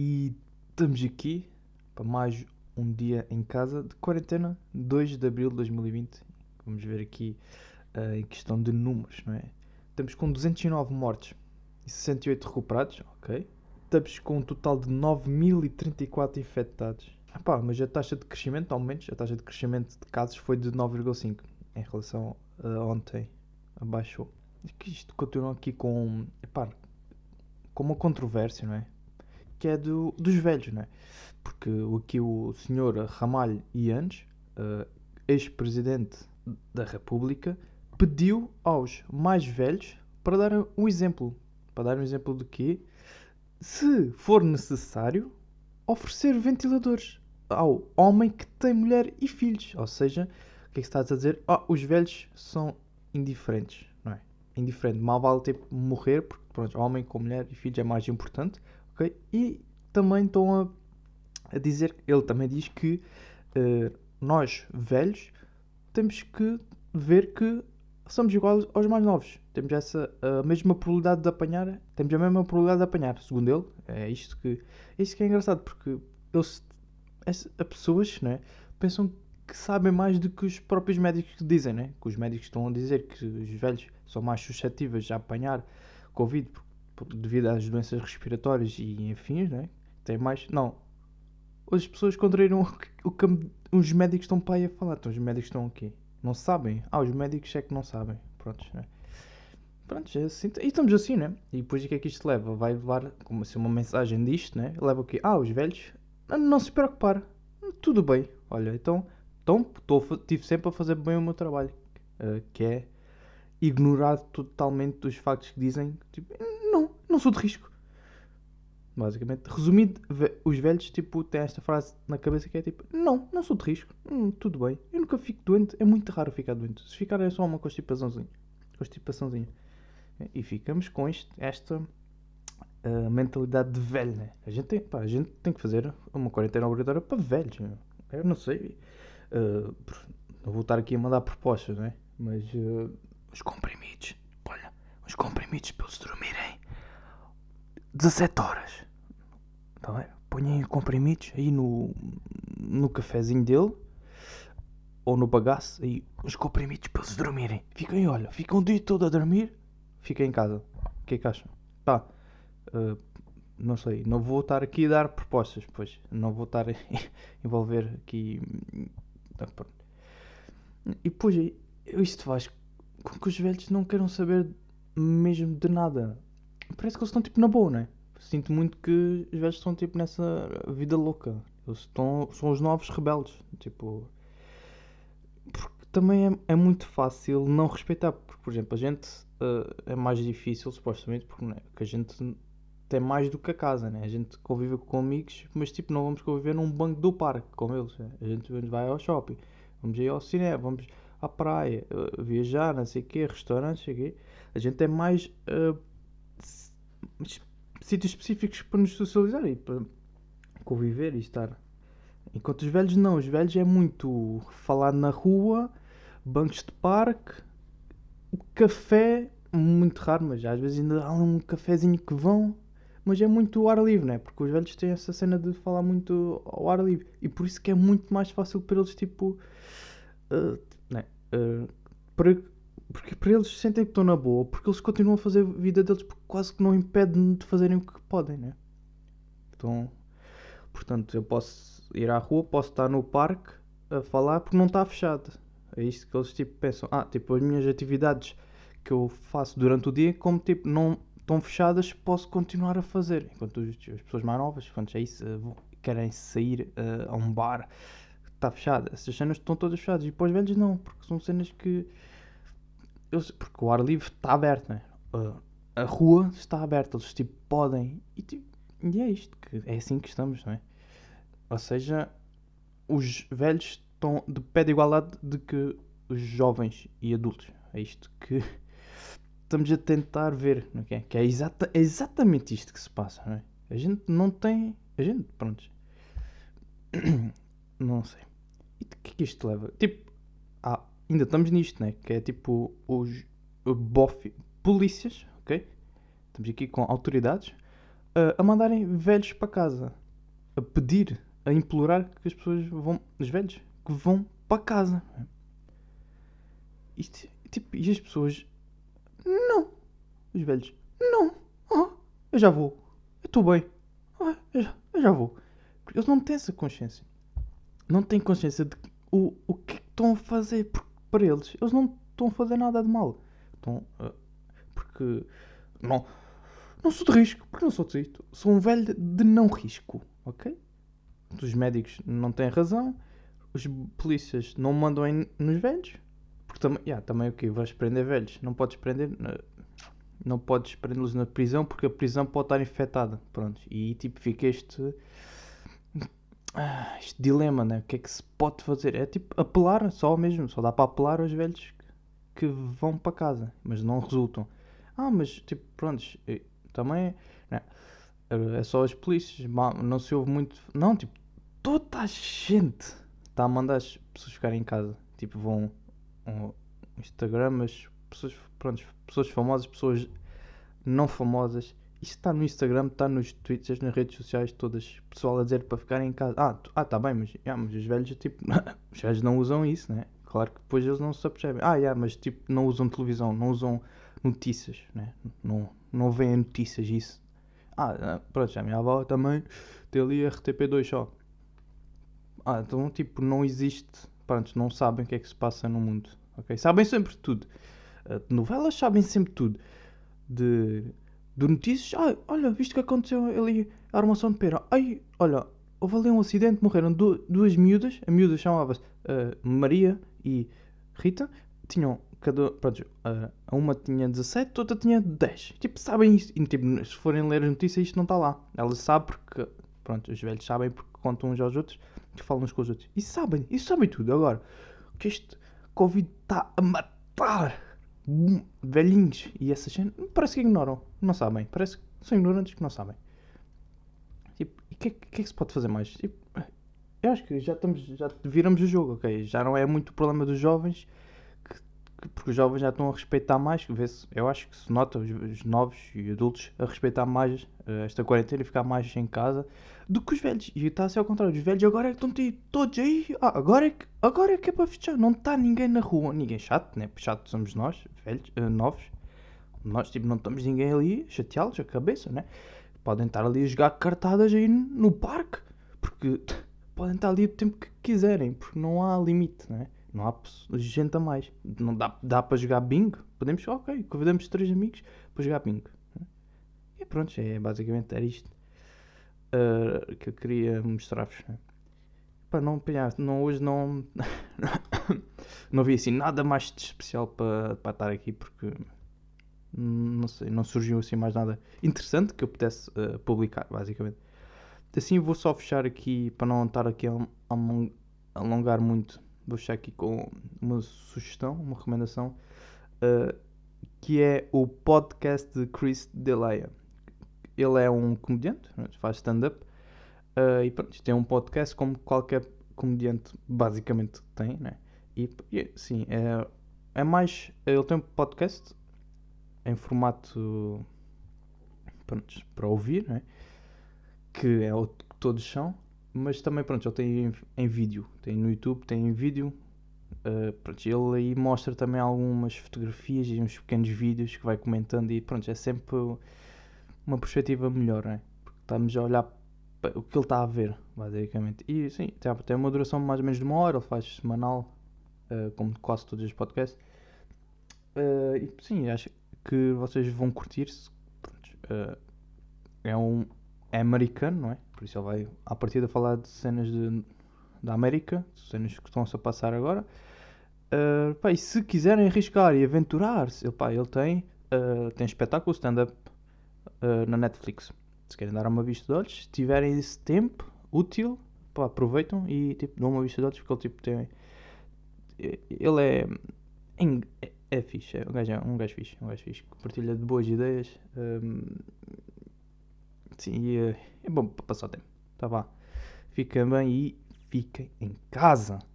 E estamos aqui para mais um dia em casa de quarentena, 2 de abril de 2020. Vamos ver aqui uh, em questão de números, não é? Estamos com 209 mortes e 68 recuperados, ok? Estamos com um total de 9.034 infectados. Epá, mas a taxa de crescimento, aumentos, a taxa de crescimento de casos foi de 9,5 em relação a ontem. Abaixou. Que isto continua aqui com, epá, com uma controvérsia, não é? Que é do, dos velhos, não é? Porque aqui o senhor Ramalho Iannes, uh, ex-presidente da República, pediu aos mais velhos para dar um exemplo. Para dar um exemplo de quê? Se for necessário, oferecer ventiladores ao homem que tem mulher e filhos. Ou seja, o que é que estás a dizer? Oh, os velhos são indiferentes, não é? Indiferente. Mal vale ter morrer, porque pronto, homem com mulher e filhos é mais importante, E também estão a, a dizer, ele também diz que uh, nós, velhos, temos que ver que somos iguais aos mais novos. Temos essa a mesma probabilidade de apanhar, temos a mesma probabilidade de apanhar, segundo ele. É isto que, é isto que é engraçado, porque eles, as, as pessoas né, pensam que sabem mais do que os próprios médicos dizem, né? Que os médicos estão a dizer que os velhos são mais suscetíveis a apanhar Covid devido às doenças respiratórias e enfim, né? Tem mais. Não. As pessoas contraíram o que os médicos estão para aí a falar. Então os médicos estão aqui. Não sabem. Ah, os médicos é que não sabem. Prontos, né? Pronto, é assim, e estamos assim, né? E depois o que é que isto leva? Vai levar, como assim, uma mensagem disto, né? Leva o quê? Ah, os velhos, não se preocupar, tudo bem. Olha, então, então estive sempre a fazer bem o meu trabalho, uh, que é ignorar totalmente os factos que dizem, tipo, não, sou de risco. Basicamente, resumido, os velhos tipo, têm esta frase na cabeça que é tipo: Não, não sou de risco, hum, tudo bem, eu nunca fico doente, é muito raro ficar doente. Se ficar é só uma constipaçãozinha. Constipaçãozinha. E ficamos com isto, esta uh, mentalidade de velho, né? A gente, tem, pá, a gente tem que fazer uma quarentena obrigatória para velhos. Eu não sei, uh, não vou estar aqui a mandar propostas, né? Mas uh, os comprimidos, olha, os comprimidos para eles dormirem 17 horas Tá bem? Ponhem comprimidos aí no, no cafezinho dele ou no bagaço aí os comprimidos para eles dormirem. Fiquem, olha, ficam o dia todo a dormir, fiquem em casa. O que é que acham? Pá, uh, não sei, não vou estar aqui a dar propostas, pois não vou estar a envolver aqui. E depois isto faz com que os velhos não queiram saber mesmo de nada. Parece que eles estão tipo na boa, não é? sinto muito que os velhos estão tipo nessa vida louca. Eles estão, são os novos rebeldes. Tipo. Porque também é, é muito fácil não respeitar. Porque, por exemplo, a gente uh, é mais difícil, supostamente, porque, né, porque a gente tem mais do que a casa, né? A gente convive com amigos, mas tipo, não vamos conviver num banco do parque como eles. Né? A gente vai ao shopping, vamos ir ao cinema, vamos à praia, uh, viajar, não sei o quê, restaurantes, sei quê. A gente é mais. Uh, sítios específicos para nos socializar e para conviver e estar. Enquanto os velhos não, os velhos é muito falar na rua, bancos de parque, café, muito raro, mas às vezes ainda há um cafezinho que vão, mas é muito ao ar livre, né? Porque os velhos têm essa cena de falar muito ao ar livre e por isso que é muito mais fácil para eles, tipo, uh, né? Uh, para porque para eles sentem que estão na boa, porque eles continuam a fazer a vida deles, porque quase que não impedem de fazerem o que podem, né? Então, portanto, eu posso ir à rua, posso estar no parque a falar porque não está fechado. É isto que eles tipo pensam. Ah, tipo, as minhas atividades que eu faço durante o dia, como tipo, não estão fechadas, posso continuar a fazer. Enquanto as pessoas mais novas, quando é isso, querem sair uh, a um bar, está fechado. Essas cenas estão todas fechadas. E para os velhos não, porque são cenas que eles, porque o ar livre está aberto, né? Uh, a rua está aberta, eles tipo podem. E, tipo, e é isto, que é assim que estamos, não é? Ou seja, os velhos estão de pé de igualdade de que os jovens e adultos. É isto que estamos a tentar ver, não é? Que é, exata, é exatamente isto que se passa, não é? A gente não tem. A gente, pronto. Não sei. E o que é que isto leva? Tipo, ainda estamos nisto, né? Que é tipo os bof, polícias, ok? Estamos aqui com autoridades uh, a mandarem velhos para casa. A pedir, a implorar que as pessoas vão. Os velhos que vão para casa. Isto, tipo, e as pessoas. Não! Os velhos. Não! Oh, eu já vou. Eu estou bem. Oh, eu, já, eu já vou. Eles não têm essa consciência. Não têm consciência de o, o que estão a fazer para eles. Eles não estão a fazer nada de mal. Estão, uh, porque. Não. Não sou de risco. Porque não sou de risco. Sou um velho de não risco. Ok? Os médicos não têm razão. Os polícias não mandam nos velhos. Porque também, yeah, também o que Vais prender velhos. Não podes prender. Não podes prendê-los na prisão porque a prisão pode estar infectada. Pronto. E tipo fica este. Este dilema, né? O que é que se pode fazer? É tipo apelar só mesmo. Só dá para apelar aos velhos que, vão para casa. Mas não resultam. Ah, mas tipo, pronto. Também. Né? É só as polícias. Não se ouve muito. Não, tipo, toda a gente está a mandar as pessoas ficarem em casa. Tipo, vão Instagram, mas pessoas, pronto, pessoas famosas, pessoas não famosas. Isto está no Instagram, está nos tweets, nas redes sociais todas. Pessoal a dizer para ficarem em casa. Ah, tu, ah tá bem, mas, yeah, mas os velhos, tipo, os velhos não usam isso, né? Claro que depois eles não se apercebem. Ah, yeah, mas tipo, não usam televisão, não usam notícias, né? Não, não veem notícias, isso. Ah, ah pronto, já a minha avó também tem ali RTP2 só. Ah, então, tipo, não existe. Pronto, não sabem o que é que se passa no mundo. Ok? Sabem sempre tudo. Uh, novelas sabem sempre tudo. De, de notícias. Ah, olha, visto que aconteceu ali a armação de pera. Ai, olha, houve ali um acidente, morreram du duas miúdas. A miúda chamava-se uh, Maria e Rita. Tinham cada. Pronto, uh, uma tinha 17, outra tinha 10. Tipo, sabem isto. E tipo, se forem ler as notícias, isto não está lá. Elas sabem porque. Pronto, os velhos sabem porque contam uns aos outros que falam uns com os outros. E sabem, e sabem tudo. Agora, que este Covid está a matar velhinhos e essas cenas, parece que ignoram, não sabem. Parece que são ignorantes que não sabem. Tipo, e o que, que, é que se pode fazer mais? Tipo, eu acho que já estamos, já viramos o jogo, ok? Já não é muito o problema dos jovens porque os jovens já estão a respeitar mais, eu acho que se nota os, os novos e adultos a respeitar mais uh, esta quarentena e ficar mais em casa do que os velhos. E está a ser ao contrário, os velhos agora é que estão todos aí, ah, agora, é que, agora é que é para fechar, não está ninguém na rua, ninguém chato, né? Chato somos nós, velhos, uh, novos, nós tipo não estamos ninguém ali chateá-los a cabeça, né? Podem estar ali a jogar cartadas aí no parque, porque podem estar ali o tempo que quiserem, porque não há limite, né? Não há gente a mais. Não dá, dá para jogar bingo? Podemos, ok, convidamos três amigos para jogar bingo. E pronto, é basicamente era isto uh, que eu queria mostrar-vos. Né? Para não apanhar, não, hoje não, não vi assim nada mais de especial para, para estar aqui porque não sei, não surgiu assim mais nada interessante que eu pudesse uh, publicar, basicamente. Assim vou só fechar aqui para não estar aqui a, a alongar muito vou fechar aqui com uma sugestão, uma recomendação, uh, que é o podcast de Chris D'Elia. Ele é um comediante, faz stand-up, uh, e pronto, tem um podcast como qualquer comediante basicamente tem, né? E, e sim, é, é mais. Ele tem um podcast em formato pronto, para ouvir, né? que é o que todos são, mas também, pronto, ele tem em, em vídeo. Tem no YouTube, tem em vídeo. Uh, pronto, ele aí mostra também algumas fotografias e uns pequenos vídeos que vai comentando e pronto, é sempre uma perspectiva melhor, né? Porque estamos a olhar o que ele está a ver, basicamente. E sim, tem, uma duração mais ou menos de uma hora, ele faz semanal, uh, como quase todos os podcasts. Uh, e sim, acho que vocês vão curtir-se. Uh, é um, é americano, não é? Por isso ele vai à partida falar de cenas de, da América, cenas que estão-se a passar agora. Uh, pá, e se quiserem arriscar e aventurar-se, ele, ele tem, tem espetáculo stand-up uh, na Netflix. Se querem dar uma vista de olhos, se tiverem esse tempo útil, pá, aproveitam e tipo, dão uma vista de olhos porque ele tipo, tem. Ele é. É, é fixe, é um gajo, é um gajo fixe, um gajo fixe, compartilha de boas ideias. Um, Sim, e é, é bom para passar o tempo. Tá vá. Fiquem bem e fiquem em casa.